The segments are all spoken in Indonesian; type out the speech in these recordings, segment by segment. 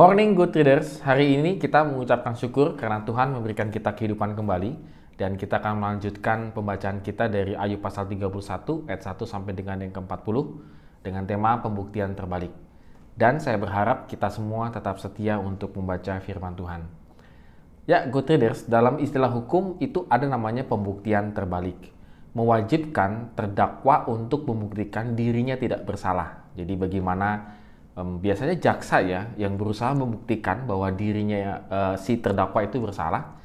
Morning Good Traders, hari ini kita mengucapkan syukur karena Tuhan memberikan kita kehidupan kembali dan kita akan melanjutkan pembacaan kita dari Ayub pasal 31 ayat 1 sampai dengan yang ke-40 dengan tema pembuktian terbalik. Dan saya berharap kita semua tetap setia untuk membaca firman Tuhan. Ya, Good Traders, dalam istilah hukum itu ada namanya pembuktian terbalik. Mewajibkan terdakwa untuk membuktikan dirinya tidak bersalah. Jadi bagaimana um, biasanya jaksa ya yang berusaha membuktikan bahwa dirinya uh, si terdakwa itu bersalah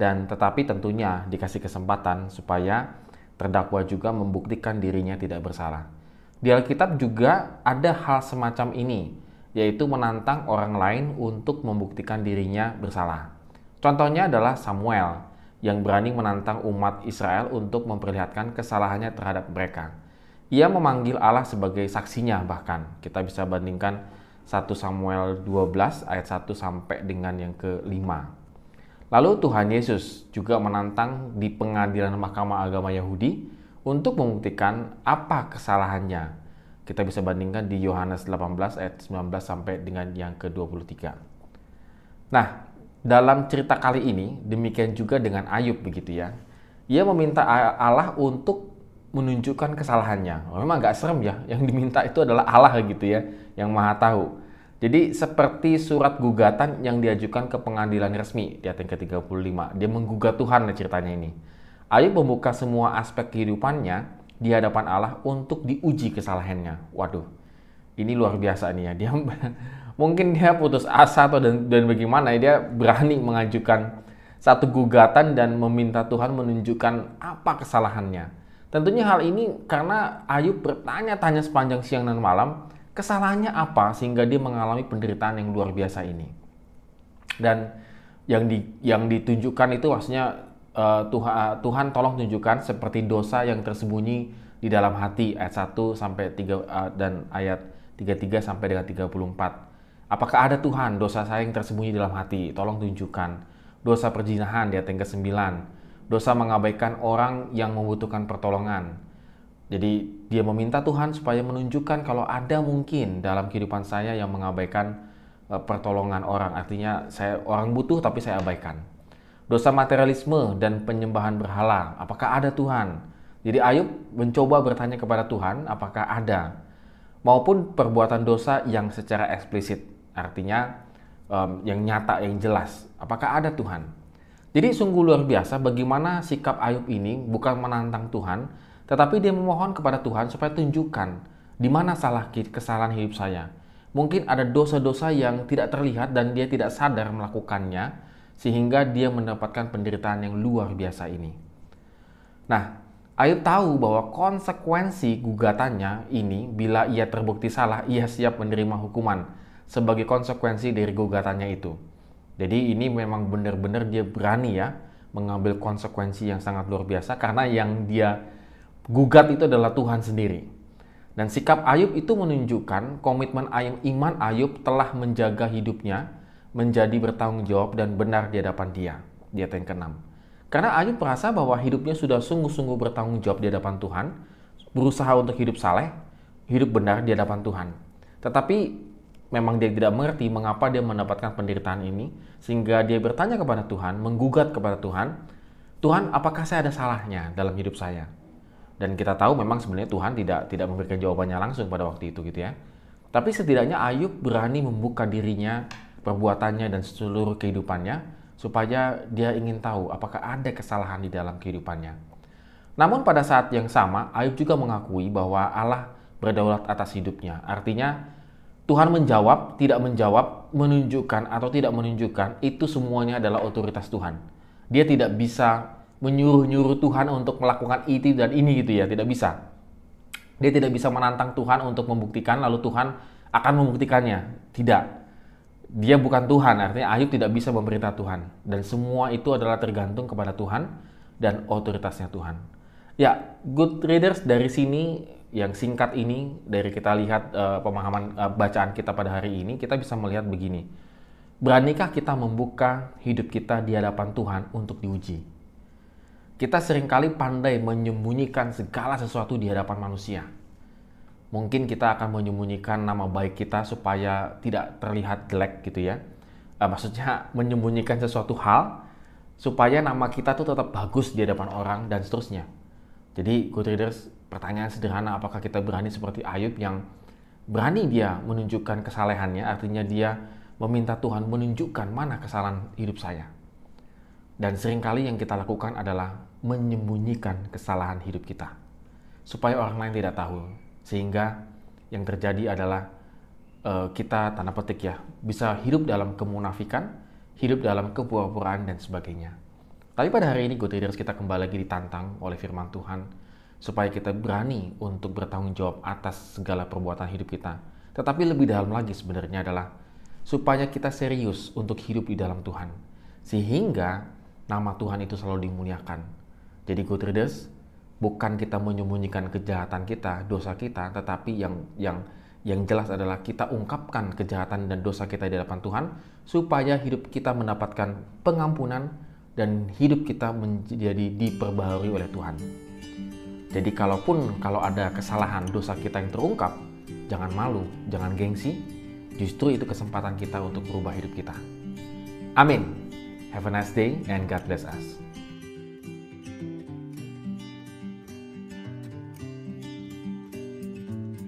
dan tetapi tentunya dikasih kesempatan supaya terdakwa juga membuktikan dirinya tidak bersalah. Di Alkitab juga ada hal semacam ini, yaitu menantang orang lain untuk membuktikan dirinya bersalah. Contohnya adalah Samuel yang berani menantang umat Israel untuk memperlihatkan kesalahannya terhadap mereka. Ia memanggil Allah sebagai saksinya bahkan. Kita bisa bandingkan 1 Samuel 12 ayat 1 sampai dengan yang ke-5. Lalu Tuhan Yesus juga menantang di pengadilan Mahkamah Agama Yahudi untuk membuktikan apa kesalahannya. Kita bisa bandingkan di Yohanes 18 ayat 19 sampai dengan yang ke-23. Nah, dalam cerita kali ini demikian juga dengan Ayub begitu ya. Ia meminta Allah untuk menunjukkan kesalahannya. Memang agak serem ya, yang diminta itu adalah Allah gitu ya, yang maha tahu. Jadi seperti surat gugatan yang diajukan ke pengadilan resmi di ayat yang ke-35. Dia menggugat Tuhan ya ceritanya ini. Ayub membuka semua aspek kehidupannya di hadapan Allah untuk diuji kesalahannya. Waduh, ini luar biasa nih ya. Dia mungkin dia putus asa atau dan, dan bagaimana dia berani mengajukan satu gugatan dan meminta Tuhan menunjukkan apa kesalahannya Tentunya hal ini karena Ayub bertanya-tanya sepanjang siang dan malam, kesalahannya apa sehingga dia mengalami penderitaan yang luar biasa ini. Dan yang di yang ditunjukkan itu maksudnya uh, Tuhan Tuhan tolong tunjukkan seperti dosa yang tersembunyi di dalam hati ayat 1 sampai 3 uh, dan ayat 33 sampai dengan 34. Apakah ada Tuhan dosa saya yang tersembunyi di dalam hati? Tolong tunjukkan. Dosa perzinahan di ayat yang ke-9 dosa mengabaikan orang yang membutuhkan pertolongan. Jadi dia meminta Tuhan supaya menunjukkan kalau ada mungkin dalam kehidupan saya yang mengabaikan e, pertolongan orang. Artinya saya orang butuh tapi saya abaikan. Dosa materialisme dan penyembahan berhala. Apakah ada Tuhan? Jadi Ayub mencoba bertanya kepada Tuhan apakah ada. Maupun perbuatan dosa yang secara eksplisit. Artinya yang nyata, yang jelas. Apakah ada Tuhan? Jadi sungguh luar biasa bagaimana sikap Ayub ini bukan menantang Tuhan, tetapi dia memohon kepada Tuhan supaya tunjukkan di mana salah kesalahan hidup saya. Mungkin ada dosa-dosa yang tidak terlihat dan dia tidak sadar melakukannya, sehingga dia mendapatkan penderitaan yang luar biasa ini. Nah, Ayub tahu bahwa konsekuensi gugatannya ini bila ia terbukti salah, ia siap menerima hukuman sebagai konsekuensi dari gugatannya itu. Jadi ini memang benar-benar dia berani ya mengambil konsekuensi yang sangat luar biasa karena yang dia gugat itu adalah Tuhan sendiri. Dan sikap Ayub itu menunjukkan komitmen ayam iman Ayub telah menjaga hidupnya menjadi bertanggung jawab dan benar di hadapan dia. Di ayat yang ke-6. Karena Ayub merasa bahwa hidupnya sudah sungguh-sungguh bertanggung jawab di hadapan Tuhan, berusaha untuk hidup saleh, hidup benar di hadapan Tuhan. Tetapi memang dia tidak mengerti mengapa dia mendapatkan penderitaan ini, sehingga dia bertanya kepada Tuhan, menggugat kepada Tuhan, Tuhan, apakah saya ada salahnya dalam hidup saya? Dan kita tahu memang sebenarnya Tuhan tidak tidak memberikan jawabannya langsung pada waktu itu gitu ya. Tapi setidaknya Ayub berani membuka dirinya, perbuatannya dan seluruh kehidupannya supaya dia ingin tahu apakah ada kesalahan di dalam kehidupannya. Namun pada saat yang sama Ayub juga mengakui bahwa Allah berdaulat atas hidupnya. Artinya Tuhan menjawab, tidak menjawab, menunjukkan atau tidak menunjukkan, itu semuanya adalah otoritas Tuhan. Dia tidak bisa menyuruh-nyuruh Tuhan untuk melakukan itu dan ini gitu ya, tidak bisa. Dia tidak bisa menantang Tuhan untuk membuktikan, lalu Tuhan akan membuktikannya. Tidak. Dia bukan Tuhan, artinya Ayub tidak bisa memerintah Tuhan. Dan semua itu adalah tergantung kepada Tuhan dan otoritasnya Tuhan. Ya, good readers dari sini yang singkat ini dari kita lihat uh, pemahaman uh, bacaan kita pada hari ini kita bisa melihat begini. Beranikah kita membuka hidup kita di hadapan Tuhan untuk diuji? Kita sering kali pandai menyembunyikan segala sesuatu di hadapan manusia. mungkin kita akan menyembunyikan nama baik kita supaya tidak terlihat jelek gitu ya. Uh, maksudnya menyembunyikan sesuatu hal supaya nama kita tuh tetap bagus di hadapan orang dan seterusnya. Jadi, good readers, pertanyaan sederhana apakah kita berani seperti Ayub yang berani dia menunjukkan kesalehannya, artinya dia meminta Tuhan menunjukkan mana kesalahan hidup saya. Dan sering kali yang kita lakukan adalah menyembunyikan kesalahan hidup kita. Supaya orang lain tidak tahu. Sehingga yang terjadi adalah uh, kita tanda petik ya bisa hidup dalam kemunafikan hidup dalam kepura-puraan dan sebagainya. Tapi pada hari ini good readers kita kembali lagi ditantang oleh firman Tuhan supaya kita berani untuk bertanggung jawab atas segala perbuatan hidup kita. Tetapi lebih dalam lagi sebenarnya adalah supaya kita serius untuk hidup di dalam Tuhan. Sehingga nama Tuhan itu selalu dimuliakan. Jadi good readers, bukan kita menyembunyikan kejahatan kita, dosa kita, tetapi yang yang yang jelas adalah kita ungkapkan kejahatan dan dosa kita di hadapan Tuhan supaya hidup kita mendapatkan pengampunan dan hidup kita menjadi diperbaharui oleh Tuhan. Jadi kalaupun kalau ada kesalahan dosa kita yang terungkap, jangan malu, jangan gengsi, justru itu kesempatan kita untuk merubah hidup kita. Amin. Have a nice day and God bless us.